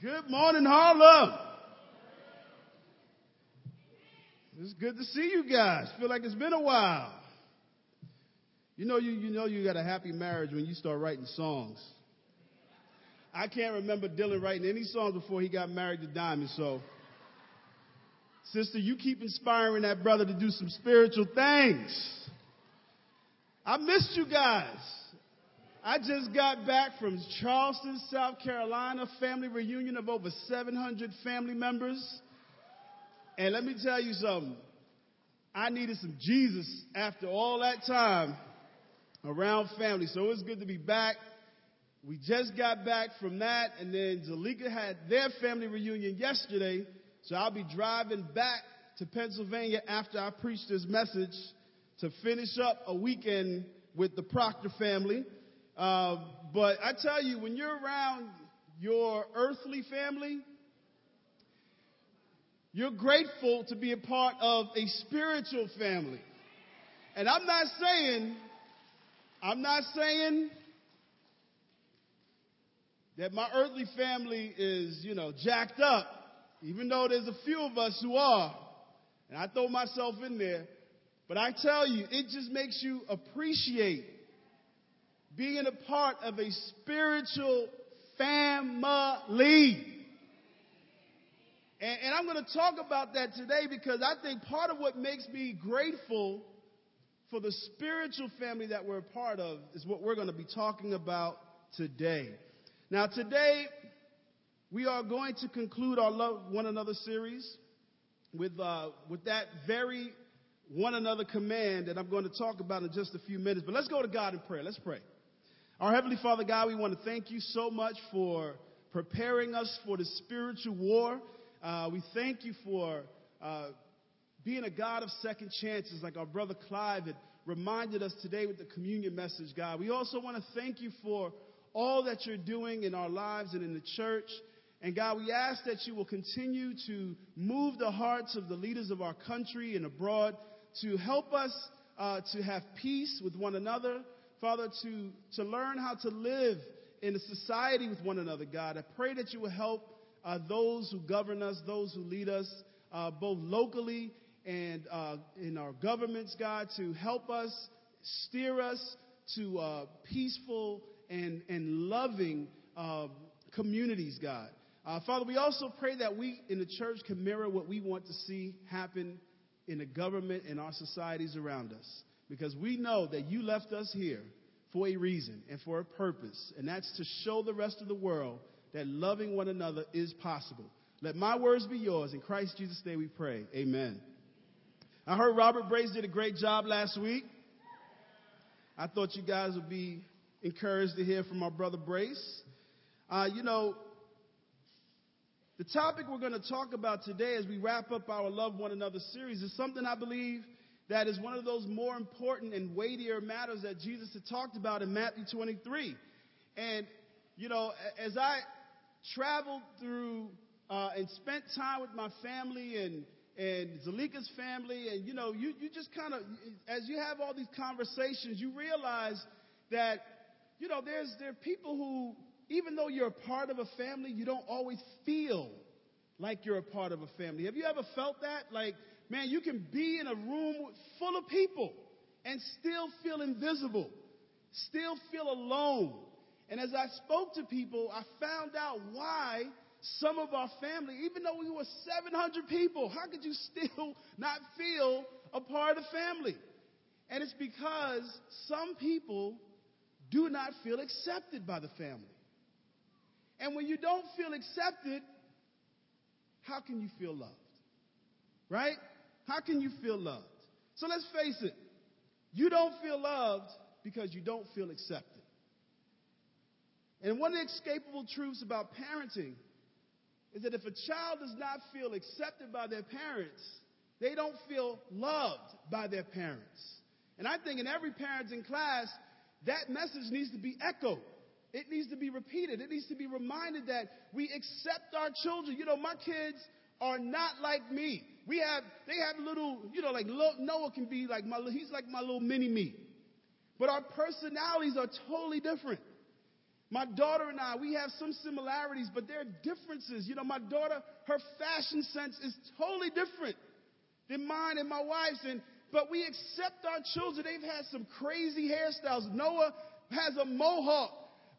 Good morning, Harlem. It's good to see you guys. Feel like it's been a while. You know you you know you got a happy marriage when you start writing songs. I can't remember Dylan writing any songs before he got married to Diamond, so sister, you keep inspiring that brother to do some spiritual things. I missed you guys. I just got back from Charleston, South Carolina, family reunion of over 700 family members. And let me tell you something. I needed some Jesus after all that time around family. So it was good to be back. We just got back from that, and then Zalika had their family reunion yesterday. So I'll be driving back to Pennsylvania after I preach this message to finish up a weekend with the Proctor family. Uh, but I tell you, when you're around your earthly family, you're grateful to be a part of a spiritual family. And I'm not saying, I'm not saying that my earthly family is, you know, jacked up, even though there's a few of us who are. And I throw myself in there. But I tell you, it just makes you appreciate being a part of a spiritual family. And, and I'm going to talk about that today because I think part of what makes me grateful for the spiritual family that we're a part of is what we're going to be talking about today. Now, today, we are going to conclude our Love One Another series with, uh, with that very one another command that I'm going to talk about in just a few minutes. But let's go to God in prayer. Let's pray. Our Heavenly Father God, we want to thank you so much for preparing us for the spiritual war. Uh, we thank you for uh, being a God of second chances, like our brother Clive had reminded us today with the communion message, God. We also want to thank you for all that you're doing in our lives and in the church. And God, we ask that you will continue to move the hearts of the leaders of our country and abroad to help us uh, to have peace with one another. Father, to, to learn how to live in a society with one another, God. I pray that you will help uh, those who govern us, those who lead us, uh, both locally and uh, in our governments, God, to help us, steer us to uh, peaceful and, and loving uh, communities, God. Uh, Father, we also pray that we in the church can mirror what we want to see happen in the government and our societies around us. Because we know that you left us here for a reason and for a purpose, and that's to show the rest of the world that loving one another is possible. Let my words be yours. In Christ Jesus' name we pray. Amen. I heard Robert Brace did a great job last week. I thought you guys would be encouraged to hear from our brother Brace. Uh, you know, the topic we're going to talk about today as we wrap up our Love One Another series is something I believe that is one of those more important and weightier matters that Jesus had talked about in Matthew 23. And, you know, as I traveled through uh, and spent time with my family and and Zalika's family, and you know, you, you just kind of, as you have all these conversations, you realize that, you know, there's there are people who even though you're a part of a family, you don't always feel like you're a part of a family. Have you ever felt that? Like, man, you can be in a room full of people and still feel invisible, still feel alone. And as I spoke to people, I found out why some of our family, even though we were 700 people, how could you still not feel a part of the family? And it's because some people do not feel accepted by the family. And when you don't feel accepted, how can you feel loved? Right? How can you feel loved? So let's face it. You don't feel loved because you don't feel accepted. And one of the escapable truths about parenting is that if a child does not feel accepted by their parents, they don't feel loved by their parents. And I think in every parenting class, that message needs to be echoed. It needs to be repeated. It needs to be reminded that we accept our children. You know, my kids are not like me. We have, they have little, you know, like Noah can be like my, he's like my little mini me. But our personalities are totally different. My daughter and I, we have some similarities, but there are differences. You know, my daughter, her fashion sense is totally different than mine and my wife's. And but we accept our children. They've had some crazy hairstyles. Noah has a mohawk.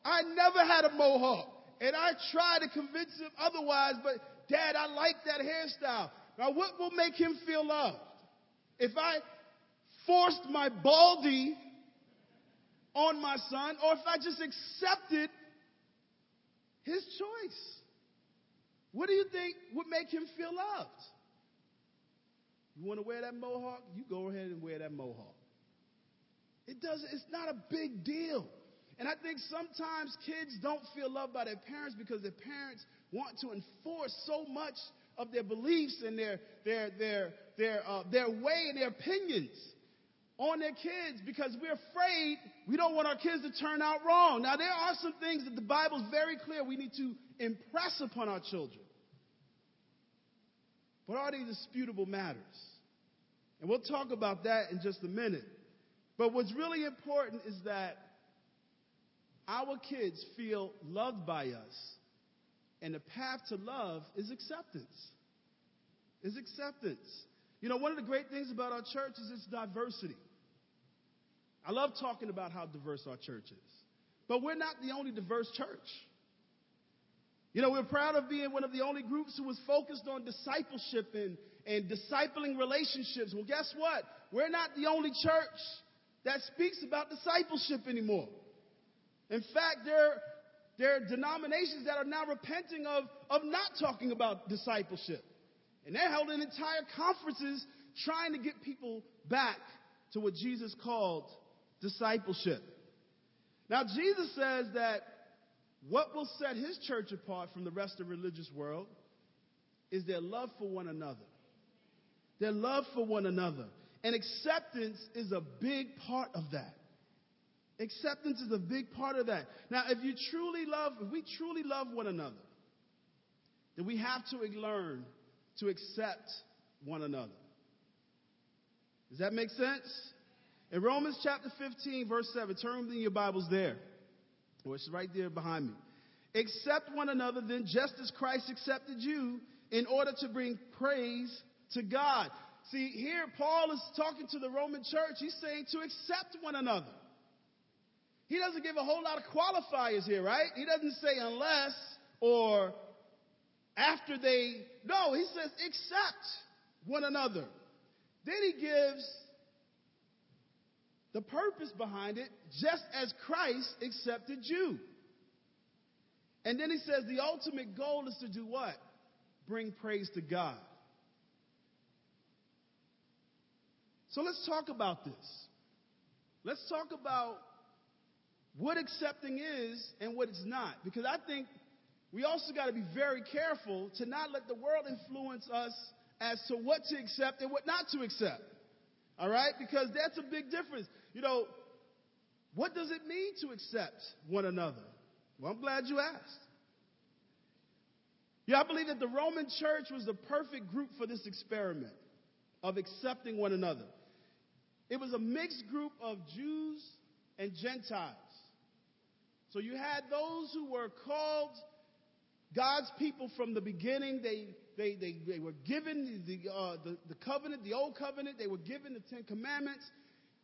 I never had a mohawk. And I tried to convince him otherwise, but Dad, I like that hairstyle. Now, what will make him feel loved? If I forced my baldy on my son, or if I just accepted his choice? What do you think would make him feel loved? You want to wear that mohawk? You go ahead and wear that mohawk. It doesn't, it's not a big deal. And I think sometimes kids don't feel loved by their parents because their parents want to enforce so much of their beliefs and their, their, their, their, uh, their way and their opinions on their kids because we're afraid we don't want our kids to turn out wrong. Now, there are some things that the Bible is very clear we need to impress upon our children. But are they disputable matters? And we'll talk about that in just a minute. But what's really important is that our kids feel loved by us. And the path to love is acceptance. Is acceptance. You know, one of the great things about our church is its diversity. I love talking about how diverse our church is. But we're not the only diverse church. You know, we're proud of being one of the only groups who was focused on discipleship and, and discipling relationships. Well, guess what? We're not the only church that speaks about discipleship anymore. In fact, there, there are denominations that are now repenting of, of not talking about discipleship. And they're holding entire conferences trying to get people back to what Jesus called discipleship. Now, Jesus says that what will set his church apart from the rest of the religious world is their love for one another. Their love for one another. And acceptance is a big part of that. Acceptance is a big part of that. Now, if you truly love, if we truly love one another, then we have to learn to accept one another. Does that make sense? In Romans chapter 15, verse 7, turn in your Bibles there. Or it's right there behind me. Accept one another then, just as Christ accepted you, in order to bring praise to God. See, here Paul is talking to the Roman church. He's saying to accept one another. He doesn't give a whole lot of qualifiers here, right? He doesn't say unless or after they. No, he says accept one another. Then he gives the purpose behind it, just as Christ accepted you. And then he says the ultimate goal is to do what? Bring praise to God. So let's talk about this. Let's talk about what accepting is and what it's not. Because I think we also got to be very careful to not let the world influence us as to what to accept and what not to accept. All right? Because that's a big difference. You know, what does it mean to accept one another? Well, I'm glad you asked. Yeah, I believe that the Roman church was the perfect group for this experiment of accepting one another. It was a mixed group of Jews and Gentiles. So you had those who were called God's people from the beginning. They, they, they, they were given the, uh, the, the covenant, the old covenant. They were given the Ten Commandments.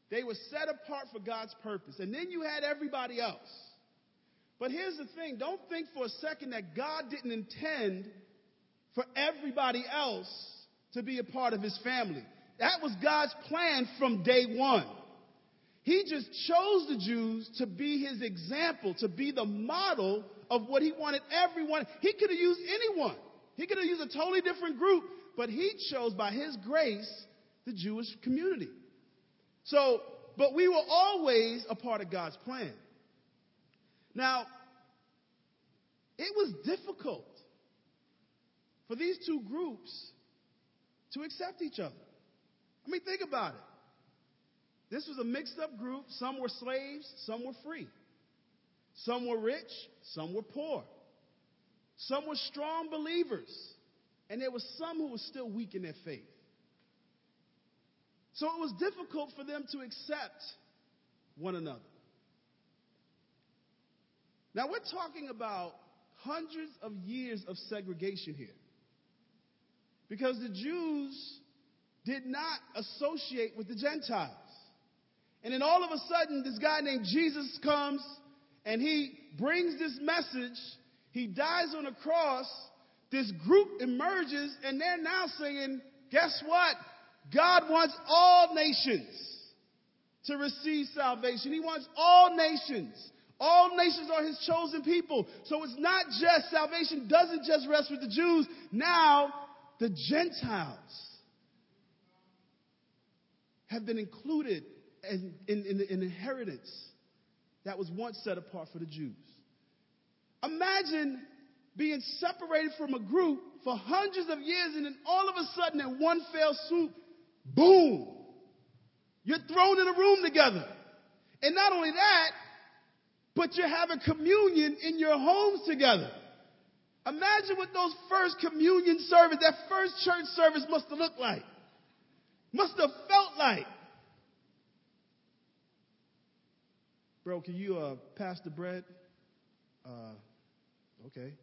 They were set apart for God's purpose. And then you had everybody else. But here's the thing don't think for a second that God didn't intend for everybody else to be a part of his family. That was God's plan from day one. He just chose the Jews to be his example, to be the model of what he wanted everyone. He could have used anyone. He could have used a totally different group, but he chose by his grace the Jewish community. So, but we were always a part of God's plan. Now, it was difficult for these two groups to accept each other. I mean, think about it. This was a mixed up group. Some were slaves, some were free. Some were rich, some were poor. Some were strong believers, and there were some who were still weak in their faith. So it was difficult for them to accept one another. Now, we're talking about hundreds of years of segregation here. Because the Jews did not associate with the Gentiles. And then all of a sudden, this guy named Jesus comes and he brings this message. He dies on a cross. This group emerges and they're now saying, guess what? God wants all nations to receive salvation. He wants all nations. All nations are his chosen people. So it's not just salvation doesn't just rest with the Jews. Now the Gentiles have been included in, in, in inheritance that was once set apart for the Jews. Imagine being separated from a group for hundreds of years and then all of a sudden in one fell swoop, boom, you're thrown in a room together. And not only that, but you're having communion in your homes together. Imagine what those first communion service, that first church service must have looked like. Must have felt like. Bro, can you uh, pass the bread? Uh, okay.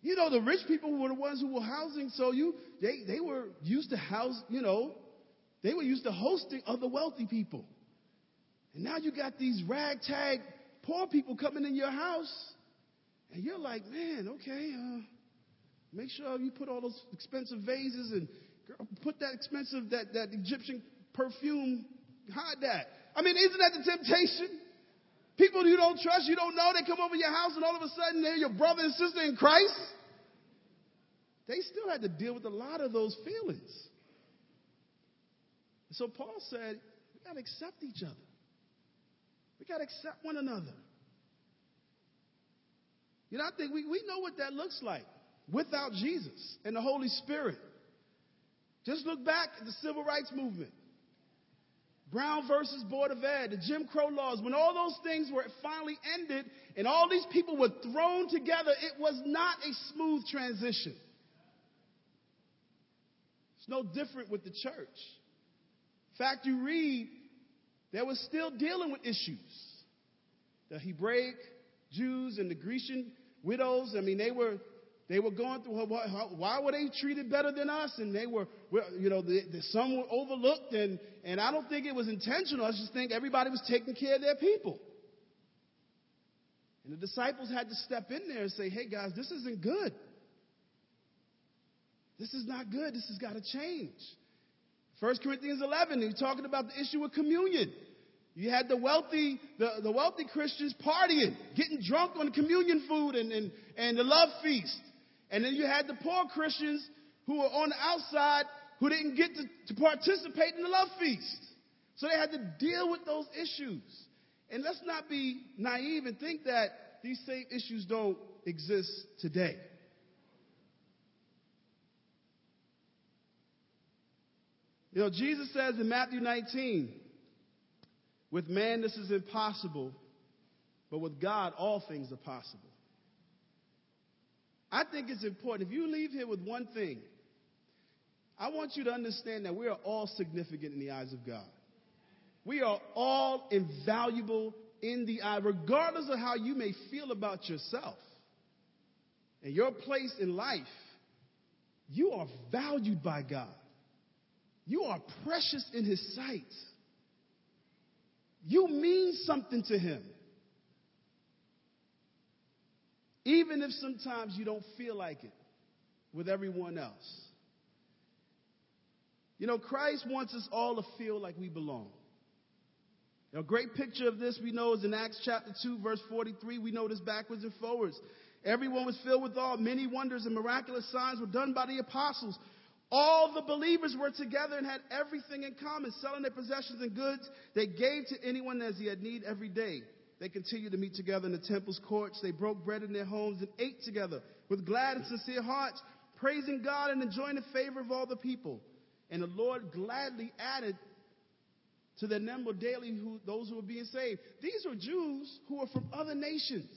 You know, the rich people were the ones who were housing, so you they, they were used to house, you know, they were used to hosting other wealthy people. And now you got these ragtag poor people coming in your house. And you're like, man, okay, uh, make sure you put all those expensive vases and put that expensive, that, that Egyptian perfume, hide that. I mean, isn't that the temptation? People you don't trust, you don't know, they come over your house and all of a sudden they're your brother and sister in Christ. They still had to deal with a lot of those feelings. So Paul said, we got to accept each other. We got to accept one another. You know, I think we, we know what that looks like without Jesus and the Holy Spirit. Just look back at the civil rights movement. Brown versus Board of Ed, the Jim Crow laws, when all those things were finally ended and all these people were thrown together, it was not a smooth transition. It's no different with the church. In fact, you read, they were still dealing with issues. The Hebraic Jews and the Grecian widows, I mean, they were they were going through why were they treated better than us? And they were you know the, the, some were overlooked and and i don't think it was intentional. I just think everybody was taking care of their people. And the disciples had to step in there and say hey guys this isn't good. This is not good. This has got to change. 1 corinthians 11 he's talking about the issue of communion. You had the wealthy, the, the wealthy Christians partying, getting drunk on the communion food and, and, and the love feast. And then you had the poor Christians who were on the outside who didn't get to, to participate in the love feast. So they had to deal with those issues. And let's not be naive and think that these same issues don't exist today. You know, Jesus says in Matthew 19, with man, this is impossible, but with God, all things are possible. I think it's important. If you leave here with one thing, I want you to understand that we are all significant in the eyes of God. We are all invaluable in the eye, regardless of how you may feel about yourself and your place in life. You are valued by God. You are precious in His sight. You mean something to him. Even if sometimes you don't feel like it with everyone else. You know, Christ wants us all to feel like we belong. A great picture of this we know is in Acts chapter 2, verse 43. We know this backwards and forwards. Everyone was filled with awe. Many wonders and miraculous signs were done by the apostles. All the believers were together and had everything in common, selling their possessions and goods. They gave to anyone as he had need every day. They continued to meet together in the temple's courts. They broke bread in their homes and ate together with glad and sincere hearts, praising God and enjoying the favor of all the people. And the Lord gladly added to their number daily who, those who were being saved. These were Jews who were from other nations.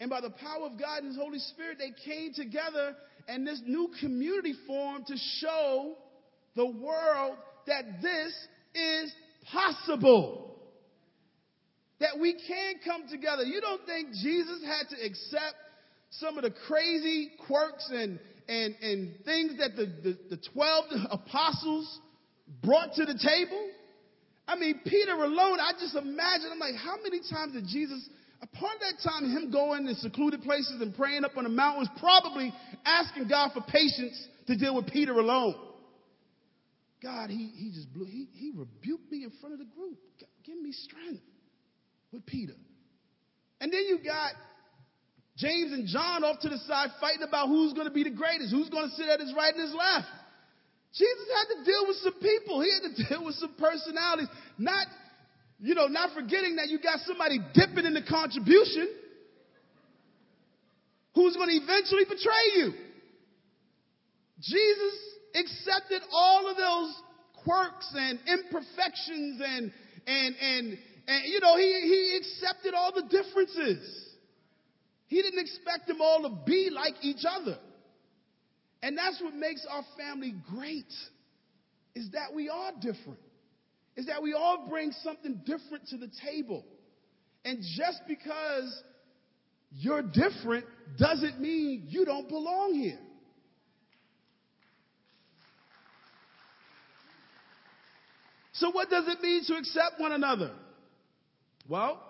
And by the power of God and His Holy Spirit, they came together and this new community formed to show the world that this is possible. That we can come together. You don't think Jesus had to accept some of the crazy quirks and, and, and things that the, the, the 12 apostles brought to the table? I mean, Peter alone, I just imagine, I'm like, how many times did Jesus, of that time, him going in secluded places and praying up on the mountains, probably asking God for patience to deal with Peter alone. God, he, he just blew, he, he rebuked me in front of the group. Give me strength with Peter. And then you got James and John off to the side fighting about who's going to be the greatest, who's going to sit at his right and his left. Jesus had to deal with some people. He had to deal with some personalities. Not, you know, not forgetting that you got somebody dipping in the contribution who's going to eventually betray you. Jesus accepted all of those quirks and imperfections and and and and you know he he accepted all the differences. He didn't expect them all to be like each other. And that's what makes our family great, is that we are different, is that we all bring something different to the table. And just because you're different doesn't mean you don't belong here. So, what does it mean to accept one another? Well,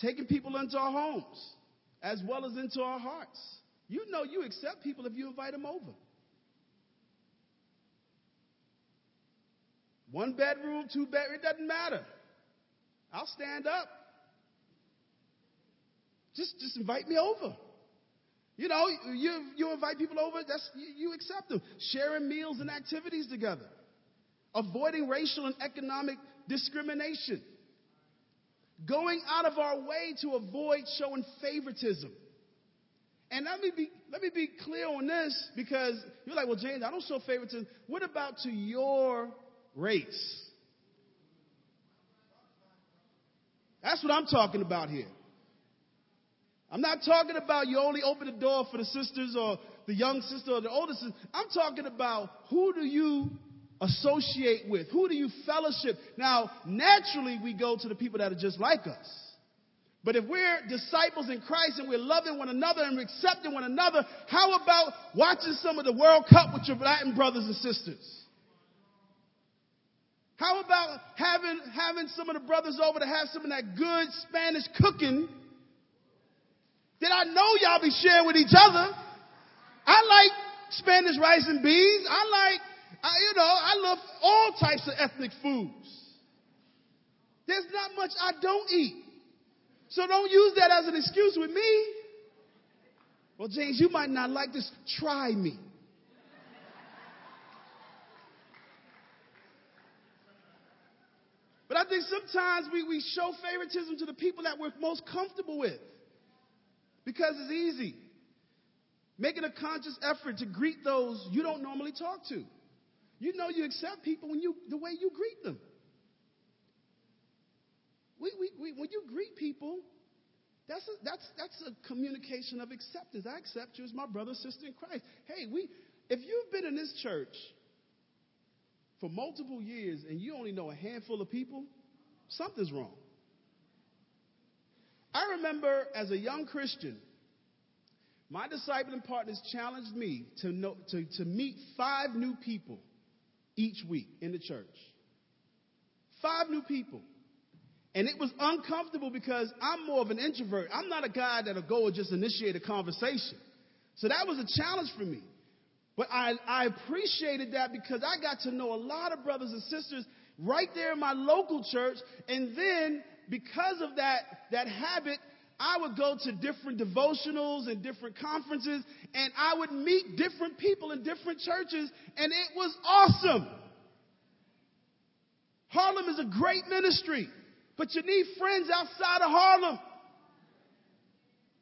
taking people into our homes as well as into our hearts. You know you accept people if you invite them over. One bedroom, two bedroom, it doesn't matter. I'll stand up. Just, just invite me over. You know, you, you invite people over, that's, you, you accept them. Sharing meals and activities together. Avoiding racial and economic discrimination. Going out of our way to avoid showing favoritism. And let me be let me be clear on this because you're like, well, James, I don't show favoritism. What about to your race? That's what I'm talking about here. I'm not talking about you only open the door for the sisters or the young sister or the older sister. I'm talking about who do you associate with? Who do you fellowship? Now, naturally, we go to the people that are just like us. But if we're disciples in Christ and we're loving one another and we're accepting one another, how about watching some of the World Cup with your Latin brothers and sisters? How about having, having some of the brothers over to have some of that good Spanish cooking that I know y'all be sharing with each other? I like Spanish rice and beans. I like, I, you know, I love all types of ethnic foods. There's not much I don't eat. So don't use that as an excuse with me. Well, James, you might not like this. Try me. But I think sometimes we, we show favoritism to the people that we're most comfortable with because it's easy. Making a conscious effort to greet those you don't normally talk to. You know you accept people when you the way you greet them. We, we, we, when you greet people, that's a, that's, that's a communication of acceptance. I accept you as my brother, sister in Christ. Hey, we, if you've been in this church for multiple years and you only know a handful of people, something's wrong. I remember as a young Christian, my discipling partners challenged me to, know, to, to meet five new people each week in the church. Five new people. And it was uncomfortable because I'm more of an introvert. I'm not a guy that'll go and just initiate a conversation. So that was a challenge for me. But I, I appreciated that because I got to know a lot of brothers and sisters right there in my local church. And then because of that, that habit, I would go to different devotionals and different conferences and I would meet different people in different churches and it was awesome. Harlem is a great ministry. But you need friends outside of Harlem.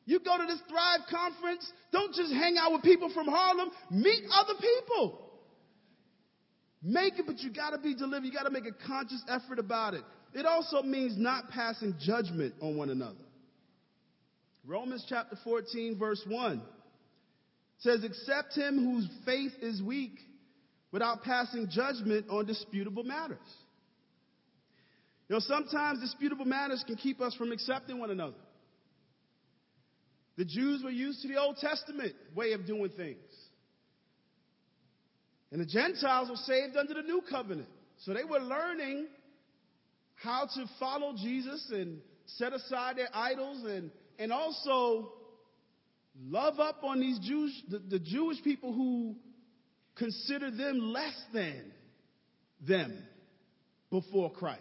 You go to this Thrive conference, don't just hang out with people from Harlem, meet other people. Make it, but you got to be delivered. You got to make a conscious effort about it. It also means not passing judgment on one another. Romans chapter 14, verse 1 says, Accept him whose faith is weak without passing judgment on disputable matters. You know, sometimes disputable matters can keep us from accepting one another. The Jews were used to the Old Testament way of doing things. And the Gentiles were saved under the new covenant. So they were learning how to follow Jesus and set aside their idols and, and also love up on these Jews, the, the Jewish people who consider them less than them before Christ.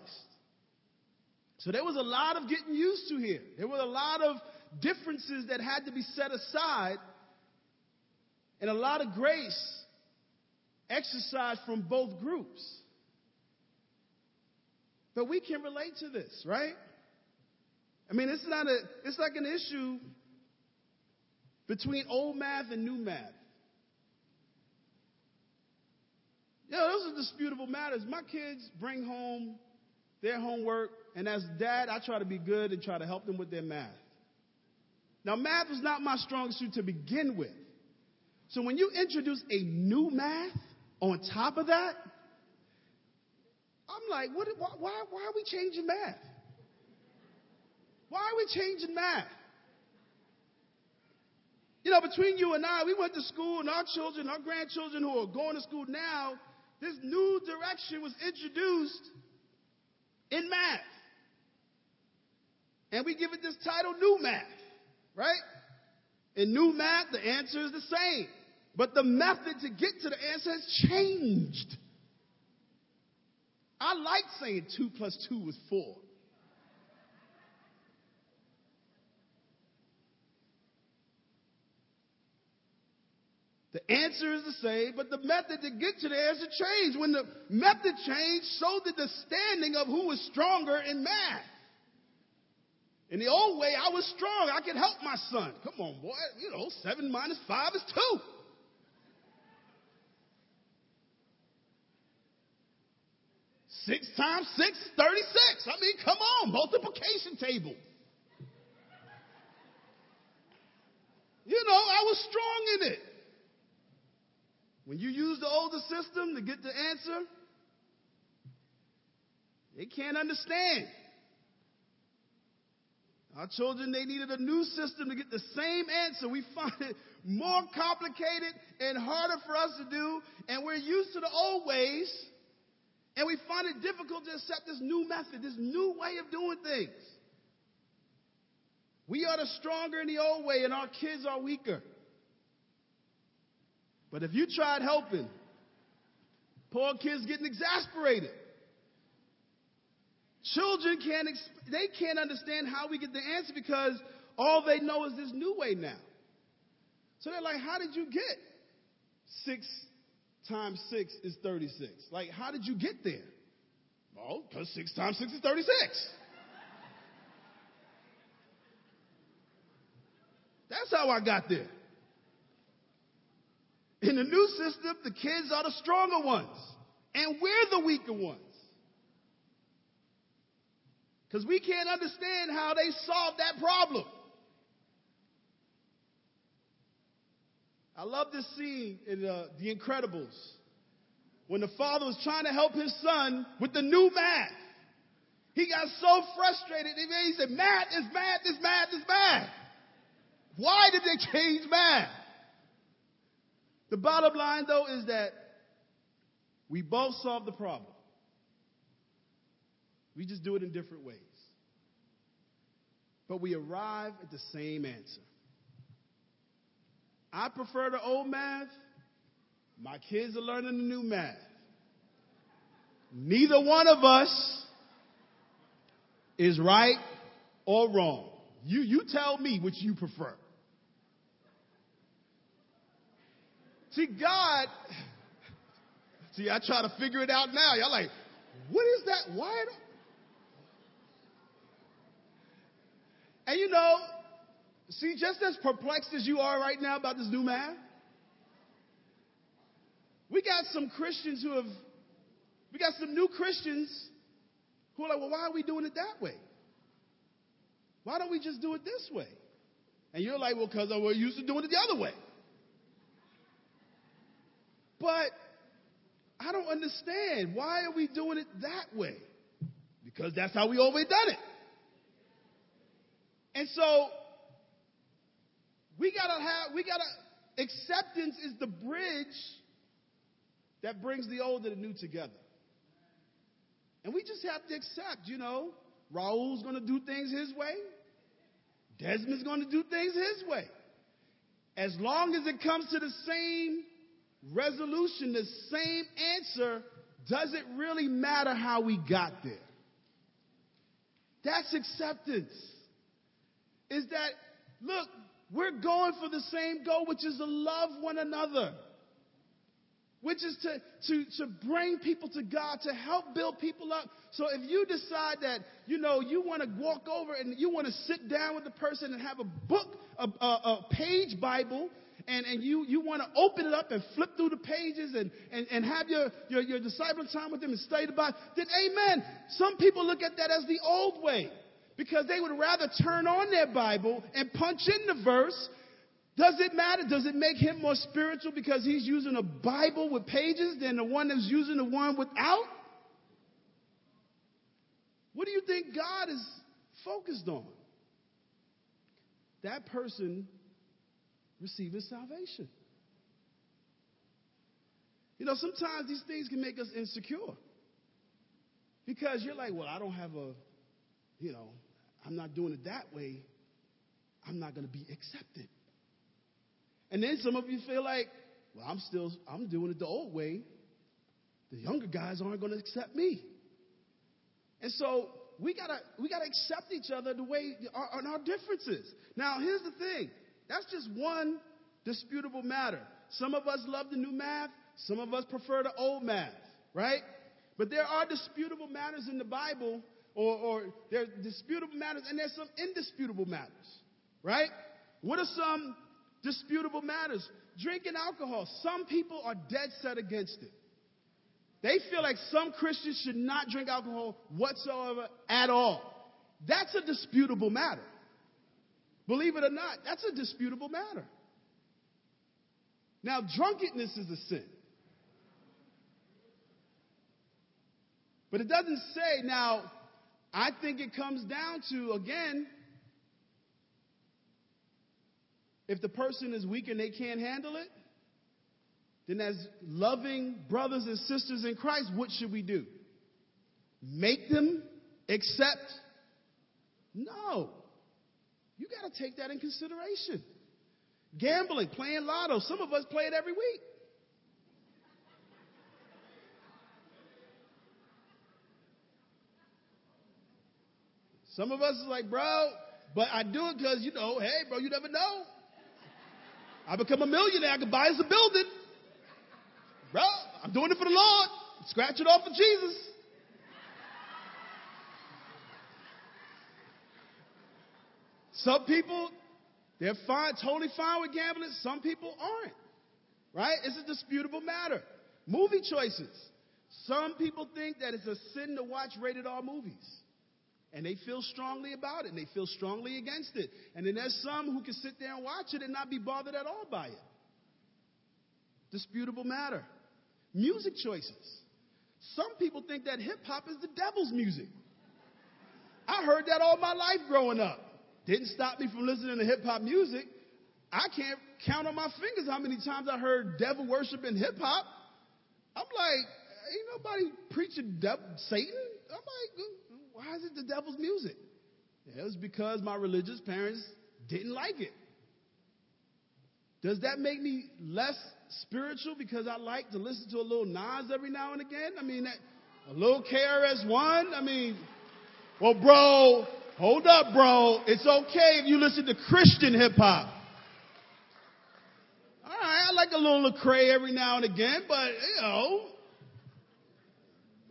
So there was a lot of getting used to here. There were a lot of differences that had to be set aside and a lot of grace exercised from both groups. But we can relate to this, right? I mean, it's not a it's like an issue between old math and new math. Yeah, those are disputable matters. My kids bring home their homework, and as dad, I try to be good and try to help them with their math. Now, math was not my strong suit to begin with. So when you introduce a new math on top of that, I'm like, what, why, why are we changing math? Why are we changing math? You know, between you and I, we went to school, and our children, our grandchildren who are going to school now, this new direction was introduced in math. And we give it this title, New Math, right? In New Math, the answer is the same. But the method to get to the answer has changed. I like saying 2 plus 2 is 4. The answer is the same, but the method to get to the answer changed. When the method changed, so did the standing of who was stronger in math. In the old way, I was strong. I could help my son. Come on, boy. You know, seven minus five is two. Six times six is 36. I mean, come on, multiplication table. You know, I was strong in it. When you use the older system to get the answer, they can't understand. Our children, they needed a new system to get the same answer. We find it more complicated and harder for us to do, and we're used to the old ways, and we find it difficult to accept this new method, this new way of doing things. We are the stronger in the old way, and our kids are weaker. But if you tried helping, poor kids getting exasperated. Children can't, they can't understand how we get the answer because all they know is this new way now. So they're like, how did you get six times six is 36? Like, how did you get there? Well, because six times six is 36. That's how I got there. In the new system, the kids are the stronger ones, and we're the weaker ones. Because we can't understand how they solved that problem. I love this scene in uh, The Incredibles when the father was trying to help his son with the new math. He got so frustrated, he said, Math is math is math is math. Why did they change math? The bottom line, though, is that we both solve the problem. We just do it in different ways. But we arrive at the same answer. I prefer the old math. My kids are learning the new math. Neither one of us is right or wrong. You, you tell me which you prefer. See, God, see, I try to figure it out now. Y'all like, what is that? Why? And you know, see, just as perplexed as you are right now about this new math, we got some Christians who have, we got some new Christians who are like, well, why are we doing it that way? Why don't we just do it this way? And you're like, well, because we're used to doing it the other way. But I don't understand. Why are we doing it that way? because that's how we always done it. And so we gotta have, we gotta, acceptance is the bridge that brings the old and the new together. And we just have to accept, you know, Raul's gonna do things his way. Desmond's gonna do things his way. As long as it comes to the same resolution, the same answer, does it really matter how we got there? That's acceptance. Is that, look, we're going for the same goal, which is to love one another. Which is to, to, to bring people to God, to help build people up. So if you decide that, you know, you want to walk over and you want to sit down with the person and have a book, a, a, a page Bible, and, and you, you want to open it up and flip through the pages and, and, and have your, your, your disciple time with them and study the Bible, then amen. Some people look at that as the old way because they would rather turn on their Bible and punch in the verse. Does it matter? Does it make him more spiritual because he's using a Bible with pages than the one that's using the one without? What do you think God is focused on? That person receiving salvation. You know, sometimes these things can make us insecure. Because you're like, well, I don't have a, you know, I'm not doing it that way. I'm not going to be accepted. And then some of you feel like, well, I'm still, I'm doing it the old way. The younger guys aren't going to accept me. And so we gotta, we gotta accept each other the way, our, our differences. Now, here's the thing. That's just one disputable matter. Some of us love the new math. Some of us prefer the old math, right? But there are disputable matters in the Bible, or, or there are disputable matters, and there's some indisputable matters, right? What are some disputable matters? Drinking alcohol. Some people are dead set against it. They feel like some Christians should not drink alcohol whatsoever at all. That's a disputable matter. Believe it or not, that's a disputable matter. Now, drunkenness is a sin. But it doesn't say, now, I think it comes down to, again, if the person is weak and they can't handle it, then as loving brothers and sisters in Christ, what should we do? Make them accept? No. You got to take that in consideration. Gambling, playing lotto. Some of us play it every week. Some of us is like, bro, but I do it because, you know, hey, bro, you never know. I become a millionaire, I can buy us a building. Bro, I'm doing it for the Lord. Scratch it off for Jesus. Some people, they're fine, totally fine with gambling. Some people aren't. Right? It's a disputable matter. Movie choices. Some people think that it's a sin to watch rated R movies. And they feel strongly about it, and they feel strongly against it. And then there's some who can sit there and watch it and not be bothered at all by it. Disputable matter. Music choices. Some people think that hip hop is the devil's music. I heard that all my life growing up. Didn't stop me from listening to hip hop music. I can't count on my fingers how many times I heard devil worship in hip hop. I'm like, ain't nobody preaching devil, Satan. I'm like, why is it the devil's music? It was because my religious parents didn't like it. Does that make me less spiritual because I like to listen to a little Nas every now and again? I mean, that, a little KRS-One? I mean, well, bro, hold up, bro. It's okay if you listen to Christian hip hop. All right, I like a little Lecrae every now and again, but, you know,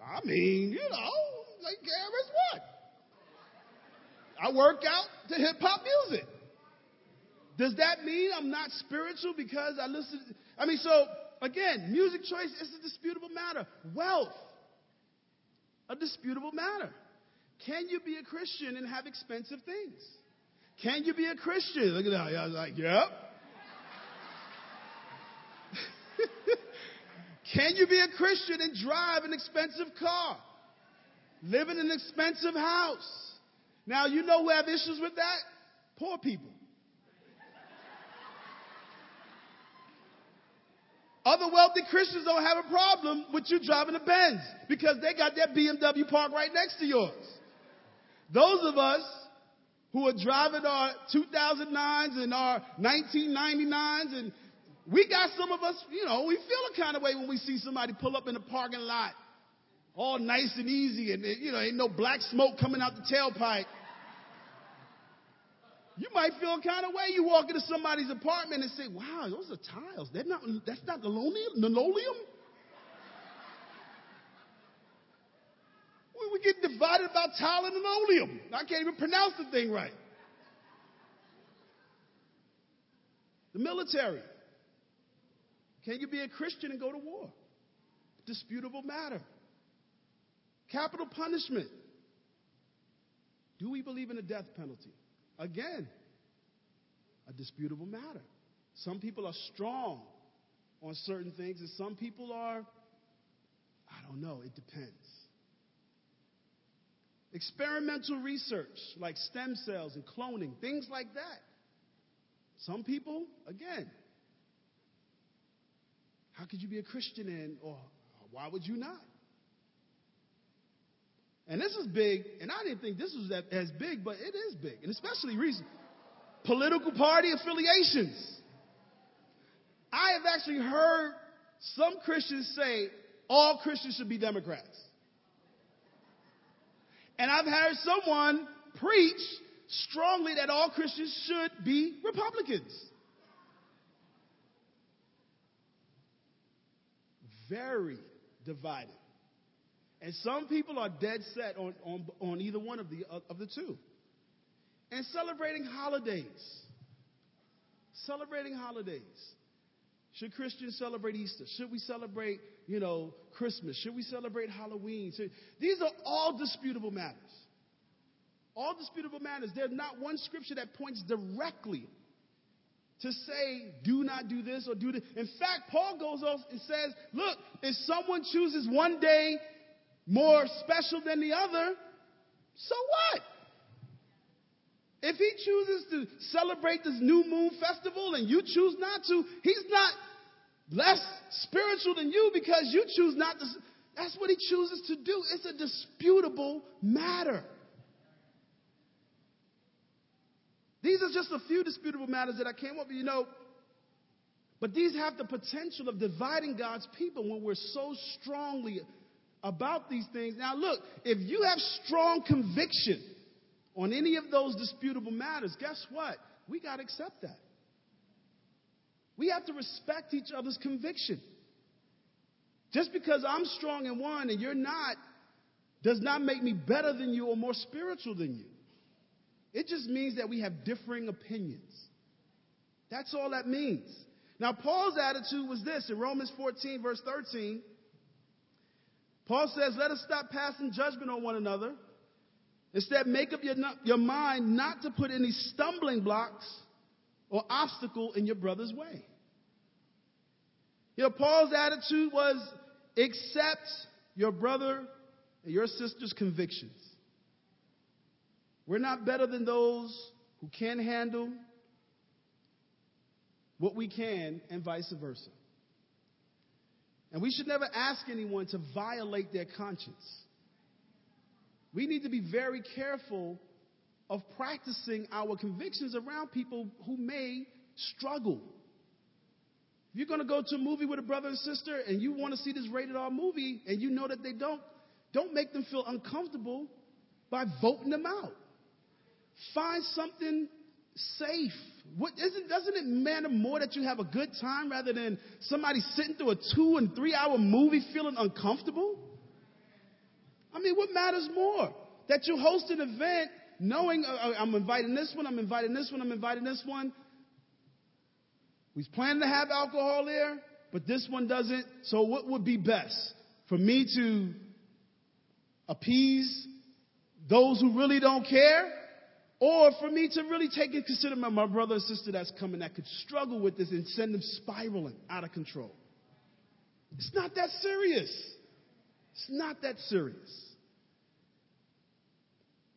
I mean, you know, like KRS-One. I work out to hip hop music. Does that mean I'm not spiritual because I listen? I mean, so again, music choice is a disputable matter. Wealth, a disputable matter. Can you be a Christian and have expensive things? Can you be a Christian? Look at that. I was like, yep. Can you be a Christian and drive an expensive car? live in an expensive house. Now, you know who have issues with that? Poor people. Other wealthy Christians don't have a problem with you driving a Benz because they got their BMW parked right next to yours. Those of us who are driving our 2009s and our 1999s and we got some of us, you know, we feel a kind of way when we see somebody pull up in the parking lot all nice and easy and, you know, ain't no black smoke coming out the tailpipe. You might feel kind of way. You walk into somebody's apartment and say, wow, those are tiles. They're not, that's not linoleum? linoleum? We, get divided about tile and Oleum. I can't even pronounce the thing right. The military. Can you be a Christian and go to war? Disputable matter. Capital punishment. Do we believe in a death penalty? Again, a disputable matter. Some people are strong on certain things, and some people are, I don't know, it depends. Experimental research like stem cells and cloning, things like that. Some people, again, how could you be a Christian and, or why would you not? And this is big, and I didn't think this was as big, but it is big, and especially recent. Political party affiliations. I have actually heard some Christians say all Christians should be Democrats. And I've heard someone preach strongly that all Christians should be Republicans. Very divided. And some people are dead set on, on, on either one of the, of the two. And celebrating holidays. Celebrating holidays. Should Christians celebrate Easter? Should we celebrate, you know, Christmas? Should we celebrate Halloween? These are all disputable matters. All disputable matters. There's not one scripture that points directly to say, do not do this or do this. In fact, Paul goes off and says, look, if someone chooses one day more special than the other, so what? If he chooses to celebrate this new moon festival and you choose not to, he's not less spiritual than you because you choose not to. That's what he chooses to do. It's a disputable matter. These are just a few disputable matters that I came up with. You know, but these have the potential of dividing God's people when we're so strongly about these things. Now, look, if you have strong conviction on any of those disputable matters, guess what? We got to accept that. We have to respect each other's conviction. Just because I'm strong in one and you're not does not make me better than you or more spiritual than you. It just means that we have differing opinions. That's all that means. Now, Paul's attitude was this in Romans 14, verse 13. Paul says, let us stop passing judgment on one another. Instead, make up your, your mind not to put any stumbling blocks or obstacle in your brother's way. You know, Paul's attitude was accept your brother and your sister's convictions. We're not better than those who can handle what we can, and vice versa. And we should never ask anyone to violate their conscience. We need to be very careful of practicing our convictions around people who may struggle. If you're going to go to a movie with a brother and sister and you want to see this rated R movie and you know that they don't, don't make them feel uncomfortable by voting them out. Find something safe what, isn't, doesn't it matter more that you have a good time rather than somebody sitting through a two and three hour movie feeling uncomfortable? I mean, what matters more? That you host an event knowing uh, uh I'm inviting this one, I'm inviting this one, I'm inviting this one. We plan to have alcohol there, but this one doesn't. So, what would be best? For me to appease those who really don't care? Or for me to really take and consider my, my brother and sister that's coming that could struggle with this and send them spiraling out of control. It's not that serious. It's not that serious.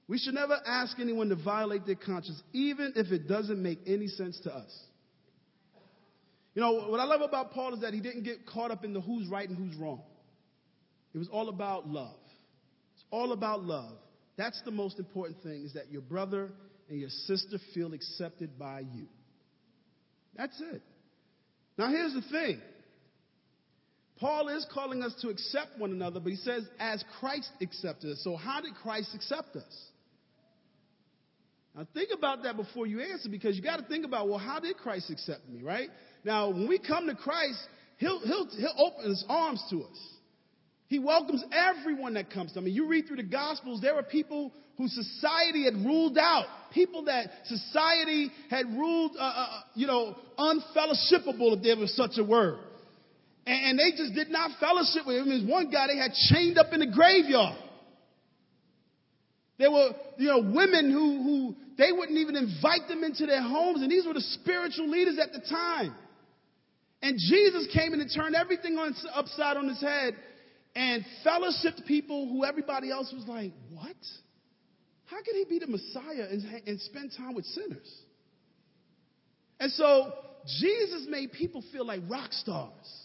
We should never ask anyone to violate their conscience, even if it doesn't make any sense to us. You know, what I love about Paul is that he didn't get caught up in the who's right and who's wrong. It was all about love. It's all about love. That's the most important thing is that your brother and your sister feel accepted by you. That's it. Now, here's the thing Paul is calling us to accept one another, but he says, as Christ accepted us. So, how did Christ accept us? Now, think about that before you answer because you got to think about, well, how did Christ accept me, right? Now, when we come to Christ, he'll, he'll, he'll open his arms to us. He welcomes everyone that comes to him. I mean, you read through the Gospels, there were people who society had ruled out, people that society had ruled, uh, uh, you know, unfellowshipable, if there was such a word. And, they just did not fellowship with him. There's one guy they had chained up in the graveyard. There were, you know, women who, who they wouldn't even invite them into their homes, and these were the spiritual leaders at the time. And Jesus came in and turned everything on, upside on his head and fellowshipped people who everybody else was like, what? How could he be the Messiah and, and spend time with sinners? And so Jesus made people feel like rock stars.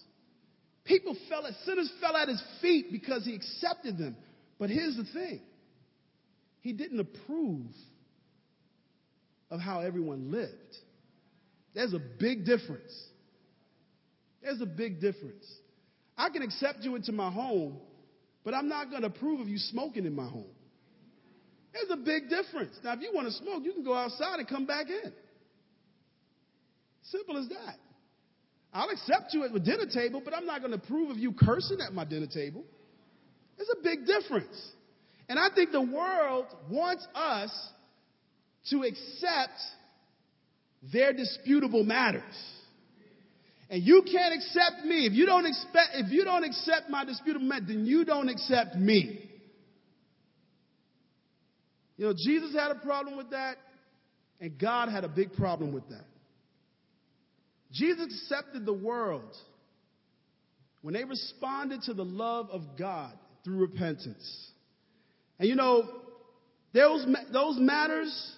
People fell at, sinners fell at his feet because he accepted them. But here's the thing he didn't approve of how everyone lived. There's a big difference. There's a big difference. I can accept you into my home, but I'm not going to approve of you smoking in my home. There's a big difference. Now, if you want to smoke, you can go outside and come back in. Simple as that. I'll accept you at the dinner table, but I'm not going to approve of you cursing at my dinner table. There's a big difference. And I think the world wants us to accept their disputable matters. And you can't accept me. If you don't expect, if you don't accept my disputable matter, then you don't accept me. You know, Jesus had a problem with that, and God had a big problem with that. Jesus accepted the world when they responded to the love of God through repentance. And you know, those, those matters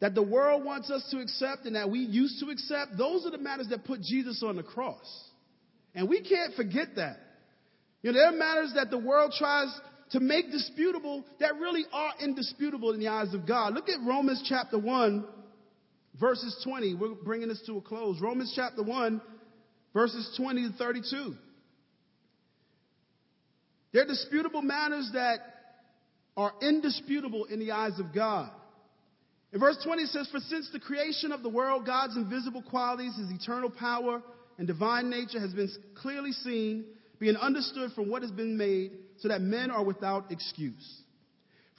that the world wants us to accept and that we used to accept, those are the matters that put Jesus on the cross. And we can't forget that. You know, there are matters that the world tries to make disputable that really are indisputable in the eyes of God. Look at Romans chapter 1, verses 20. We're bringing this to a close. Romans chapter 1, verses 20 to 32. They're disputable matters that are indisputable in the eyes of God. In verse 20 it says, For since the creation of the world, God's invisible qualities, his eternal power and divine nature has been clearly seen, being understood from what has been made, so that men are without excuse.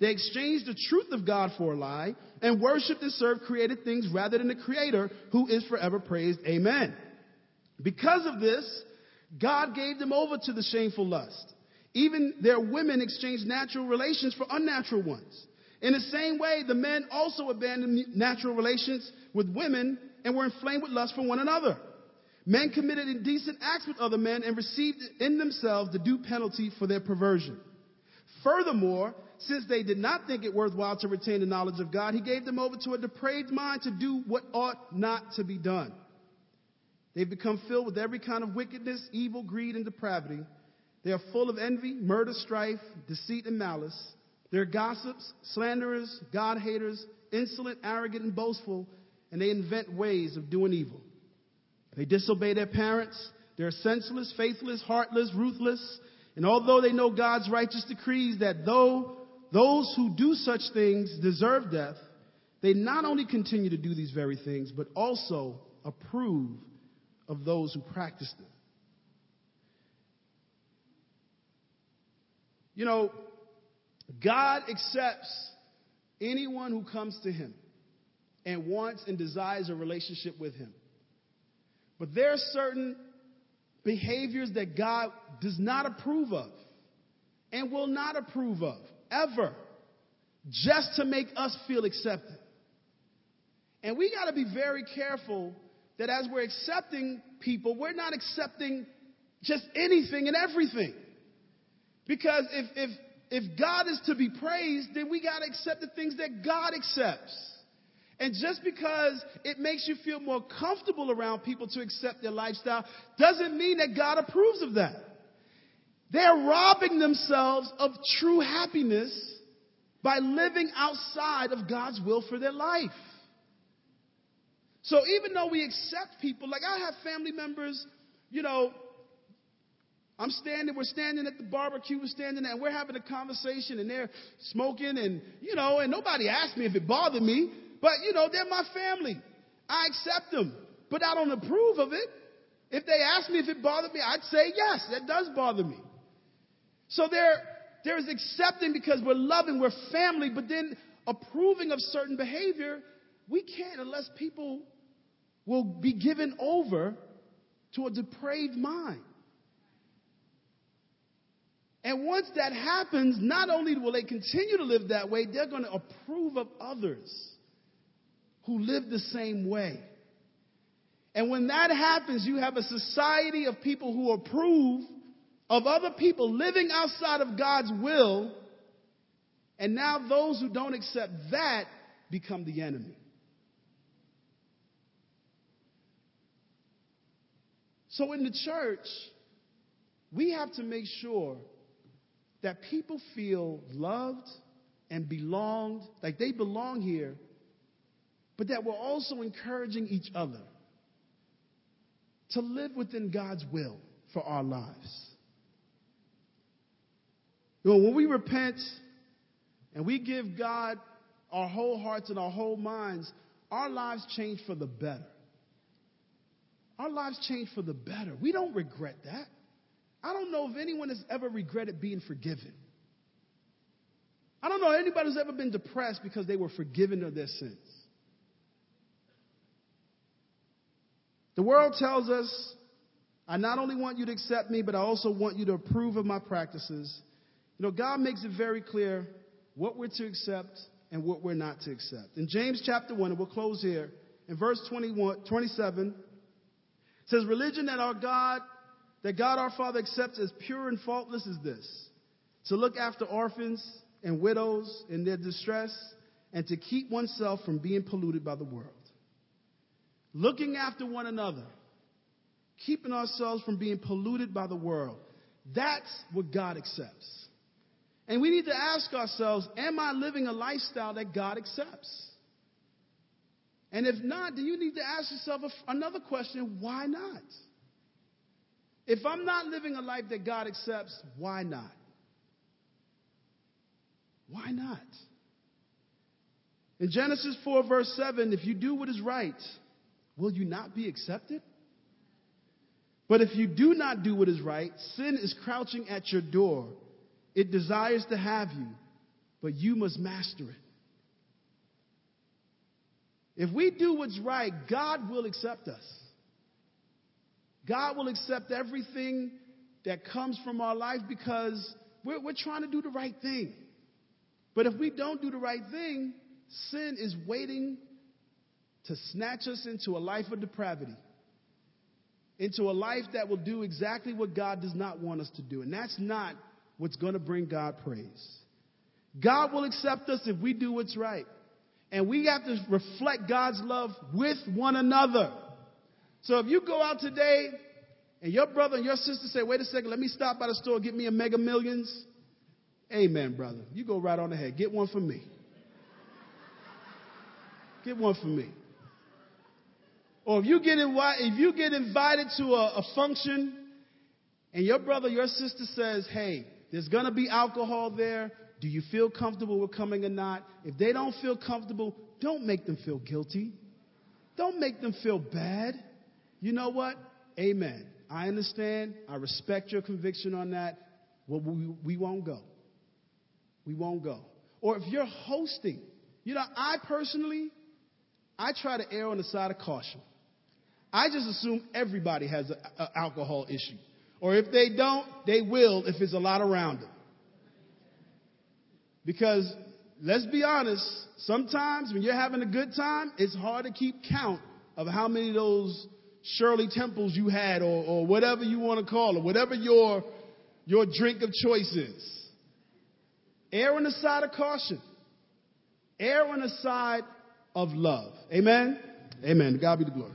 They exchanged the truth of God for a lie and worshiped and served created things rather than the Creator who is forever praised. Amen. Because of this, God gave them over to the shameful lust. Even their women exchanged natural relations for unnatural ones. In the same way, the men also abandoned natural relations with women and were inflamed with lust for one another. Men committed indecent acts with other men and received in themselves the due penalty for their perversion. Furthermore, since they did not think it worthwhile to retain the knowledge of God, he gave them over to a depraved mind to do what ought not to be done. They've become filled with every kind of wickedness, evil, greed, and depravity. They are full of envy, murder, strife, deceit, and malice. They're gossips, slanderers, God haters, insolent, arrogant, and boastful, and they invent ways of doing evil. They disobey their parents. They're senseless, faithless, heartless, ruthless. And although they know God's righteous decrees that though those who do such things deserve death, they not only continue to do these very things, but also approve of those who practice them. You know, God accepts anyone who comes to him and wants and desires a relationship with him. But there are certain behaviors that God does not approve of and will not approve of ever just to make us feel accepted. And we got to be very careful that as we're accepting people, we're not accepting just anything and everything. Because if, if, if God is to be praised, then we got to accept the things that God accepts. And just because it makes you feel more comfortable around people to accept their lifestyle doesn't mean that God approves of that. They're robbing themselves of true happiness by living outside of God's will for their life. So even though we accept people, like I have family members, you know, I'm standing, we're standing at the barbecue, we're standing there, and we're having a conversation, and they're smoking, and, you know, and nobody asked me if it bothered me, but, you know, they're my family. I accept them, but I don't approve of it. If they ask me if it bothered me, I'd say, yes, that does bother me. So there, there's accepting because we're loving, we're family, but then approving of certain behavior, we can't unless people will be given over to a depraved mind. And once that happens, not only will they continue to live that way, they're going to approve of others who live the same way. And when that happens, you have a society of people who approve of other people living outside of God's will. And now those who don't accept that become the enemy. So in the church, we have to make sure that people feel loved and belonged, like they belong here, but that we're also encouraging each other to live within God's will for our lives. You know, when we repent and we give God our whole hearts and our whole minds, our lives change for the better. Our lives change for the better. We don't regret that. I don't know if anyone has ever regretted being forgiven. I don't know anybody who's ever been depressed because they were forgiven of their sins. The world tells us, I not only want you to accept me, but I also want you to approve of my practices. You know, God makes it very clear what we're to accept and what we're not to accept. In James chapter 1, and we'll close here, in verse 21, 27, says, Religion that our God, that God our Father accepts as pure and faultless is this to look after orphans and widows in their distress and to keep oneself from being polluted by the world. Looking after one another, keeping ourselves from being polluted by the world. That's what God accepts. And we need to ask ourselves, am I living a lifestyle that God accepts? And if not, then you need to ask yourself another question why not? If I'm not living a life that God accepts, why not? Why not? In Genesis 4, verse 7, if you do what is right, will you not be accepted? But if you do not do what is right, sin is crouching at your door. It desires to have you, but you must master it. If we do what's right, God will accept us. God will accept everything that comes from our life because we're, we're trying to do the right thing. But if we don't do the right thing, sin is waiting to snatch us into a life of depravity, into a life that will do exactly what God does not want us to do. And that's not what's going to bring God praise. God will accept us if we do what's right. And we have to reflect God's love with one another. So if you go out today and your brother and your sister say, wait a second, let me stop by the store, get me a mega millions. Amen, brother. You go right on ahead. Get one for me. Get one for me. Or if you get, if you get invited to a, a function and your brother, your sister says, hey, there's going to be alcohol there. Do you feel comfortable with coming or not? If they don't feel comfortable, don't make them feel guilty. Don't make them feel bad. You know what? Amen. I understand. I respect your conviction on that. Well, we, we won't go. We won't go. Or if you're hosting You know, I personally, I try to err on the side of caution. I just assume everybody has an alcohol issue. Or if they don't, they will if there's a lot around them. Because let's be honest, sometimes when you're having a good time, it's hard to keep count of how many of those Shirley Temples you had or, or whatever you want to call it, whatever your, your drink of choice is. Err on the side of caution. Err on the side of love. Amen? Amen. God be the glory.